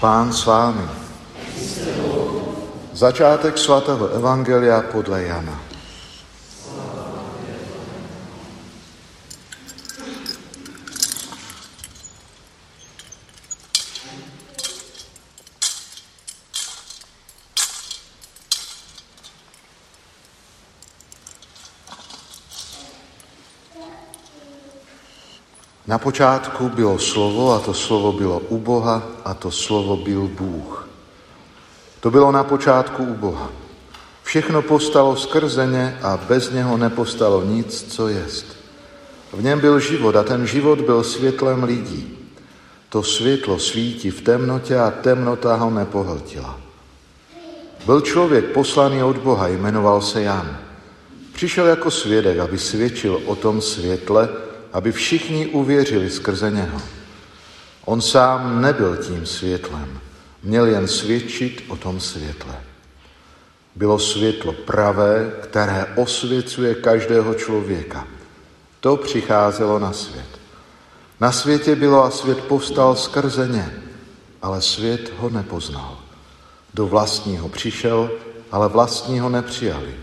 Pán s vámi. Začátek svatého Evangelia podle Jana. Na počátku bylo slovo a to slovo bylo u Boha a to slovo byl Bůh. To bylo na počátku u Boha. Všechno postalo skrze ně a bez něho nepostalo nic, co jest. V něm byl život a ten život byl světlem lidí. To světlo svítí v temnotě a temnota ho nepohltila. Byl člověk poslaný od Boha, jmenoval se Jan. Přišel jako svědek, aby svědčil o tom světle, aby všichni uvěřili skrze něho. On sám nebyl tím světlem, měl jen svědčit o tom světle. Bylo světlo pravé, které osvěcuje každého člověka. To přicházelo na svět. Na světě bylo a svět povstal skrze ně, ale svět ho nepoznal. Do vlastního přišel, ale vlastního nepřijali.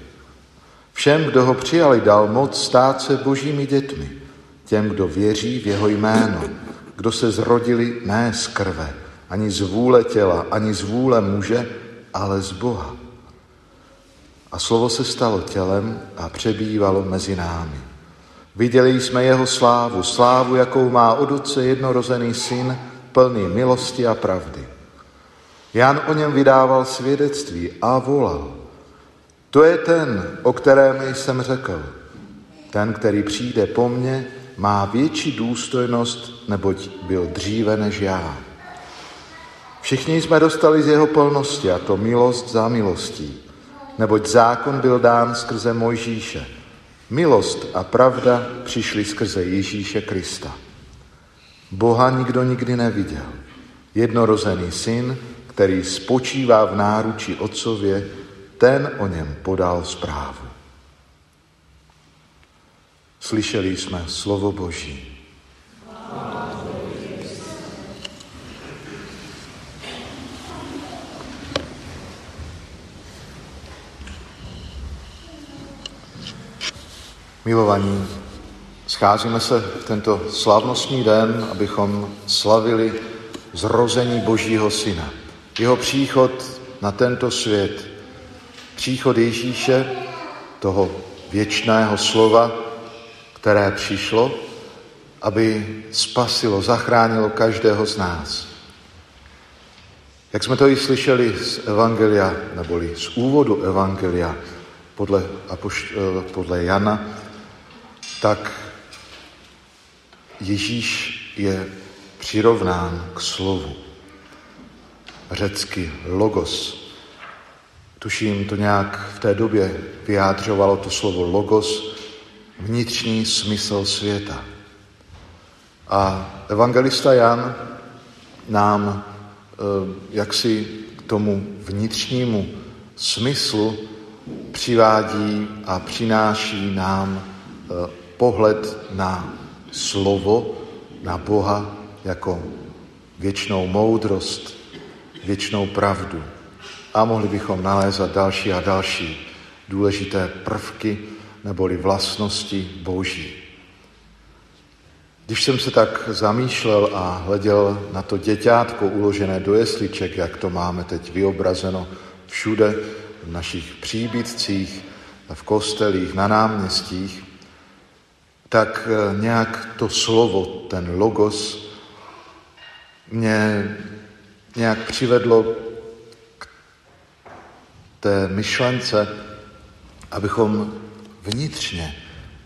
Všem, kdo ho přijali, dal moc stát se božími dětmi – těm, kdo věří v jeho jméno, kdo se zrodili ne z krve, ani z vůle těla, ani z vůle muže, ale z Boha. A slovo se stalo tělem a přebývalo mezi námi. Viděli jsme jeho slávu, slávu, jakou má od otce jednorozený syn, plný milosti a pravdy. Jan o něm vydával svědectví a volal. To je ten, o kterém jsem řekl. Ten, který přijde po mně, má větší důstojnost, neboť byl dříve než já. Všichni jsme dostali z jeho plnosti, a to milost za milostí, neboť zákon byl dán skrze Mojžíše. Milost a pravda přišly skrze Ježíše Krista. Boha nikdo nikdy neviděl. Jednorozený syn, který spočívá v náruči otcově, ten o něm podal zprávu. Slyšeli jsme slovo Boží. Milovaní, scházíme se v tento slavnostní den, abychom slavili zrození Božího Syna. Jeho příchod na tento svět, příchod Ježíše, toho věčného slova, které přišlo, aby spasilo, zachránilo každého z nás. Jak jsme to i slyšeli z Evangelia, neboli z úvodu Evangelia podle, eh, podle Jana, tak Ježíš je přirovnán k slovu. Řecky logos. Tuším, to nějak v té době vyjádřovalo to slovo logos, vnitřní smysl světa. A evangelista Jan nám eh, jaksi k tomu vnitřnímu smyslu přivádí a přináší nám eh, pohled na slovo, na Boha jako věčnou moudrost, věčnou pravdu. A mohli bychom nalézat další a další důležité prvky neboli vlastnosti Boží. Když jsem se tak zamýšlel a hleděl na to děťátko uložené do jesliček, jak to máme teď vyobrazeno všude, v našich příbytcích, v kostelích, na náměstích, tak eh, nějak to slovo, ten logos, mě nějak přivedlo k té myšlence, abychom vnitřně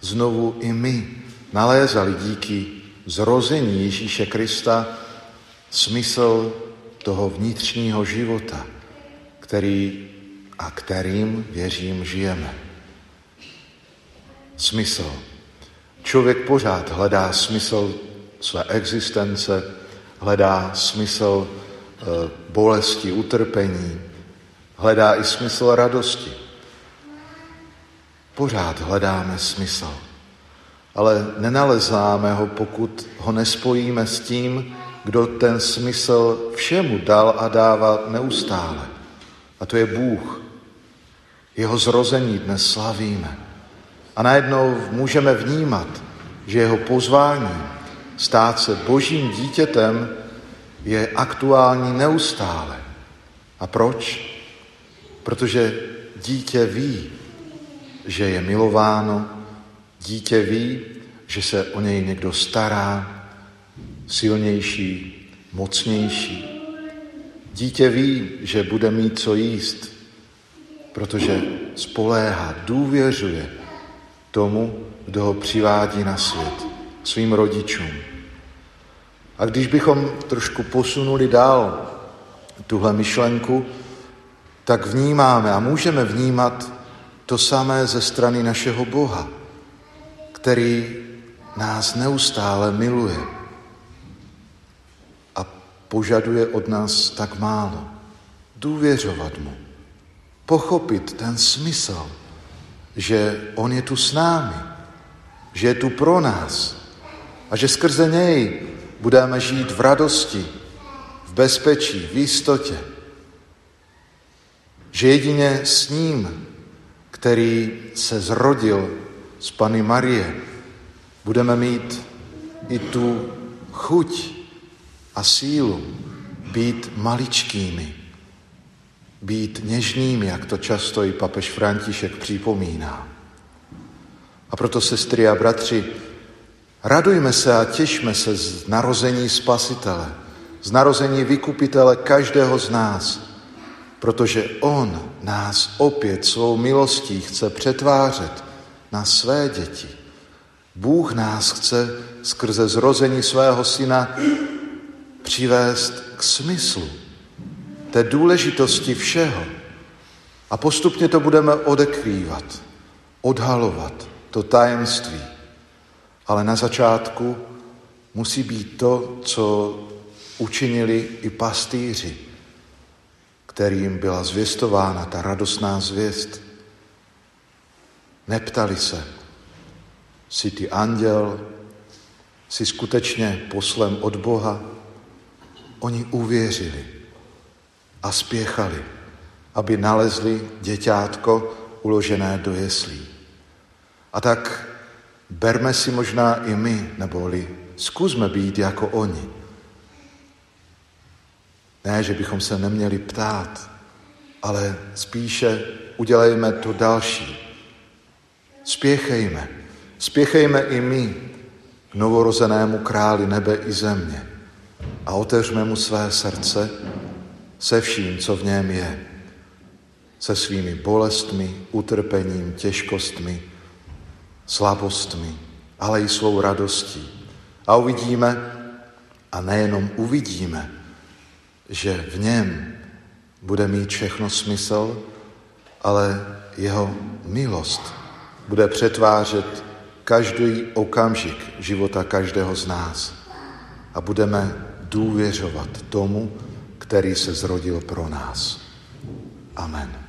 znovu i my nalézali díky zrození Ježíše Krista smysl toho vnitřního života, který a kterým, věřím, žijeme. Smysl. Člověk pořád hledá smysl své existence, hledá smysl e, bolesti, utrpení, hledá i smysl radosti. Pořád hledáme smysl, ale nenalezáme ho, pokud ho nespojíme s tím, kdo ten smysl všemu dal a dává neustále. A to je Bůh. Jeho zrození dnes slavíme. A najednou můžeme vnímat, že jeho pozvání stát se božím dítětem je aktuální neustále. A proč? Protože dítě ví, že je milováno, dítě ví, že se o něj někdo stará, silnější, mocnější. Dítě ví, že bude mít co jíst, protože spoléhá, důvěřuje tomu, kdo ho přivádí na svět, svým rodičům. A když bychom trošku posunuli dál tuhle myšlenku, tak vnímáme a můžeme vnímat to samé ze strany našeho Boha, který nás neustále miluje a požaduje od nás tak málo. Důvěřovat mu, pochopit ten smysl, že on je tu s námi, že je tu pro nás a že skrze něj budeme žít v radosti, v bezpečí, v jistotě. Že jedině s ním, který se zrodil z Pany Marie, budeme mít i tu chuť a sílu být maličkými, být něžnými, jak to často i papež František připomíná. A proto, sestry a bratři, radujme se a těšme se z narození Spasitele, z narození vykupitele každého z nás, protože On nás opět svou milostí chce přetvářet na své děti. Bůh nás chce skrze zrození svého syna přivést k smyslu, té důležitosti všeho. A postupně to budeme odekrývat, odhalovat, to tajemství. Ale na začátku musí být to, co učinili i pastýři, kterým byla zvěstována ta radostná zvěst. Neptali se, jsi ty anděl, jsi skutečně poslem od Boha. Oni uvěřili a spěchali, aby nalezli děťátko uložené do jeslí. A tak berme si možná i my, neboli zkusme být jako oni. Ne, že bychom se neměli ptát, ale spíše udělejme to další. Spěchejme, spěchejme i my k novorozenému králi nebe i země a otevřme mu své srdce se vším, co v něm je, se svými bolestmi, utrpením, těžkostmi, slabostmi, ale i svou radostí. A uvidíme, a nejenom uvidíme, že v něm bude mít všechno smysl, ale jeho milost bude přetvářet každý okamžik života každého z nás a budeme důvěřovat tomu, který se zrodil pro nás. Amen.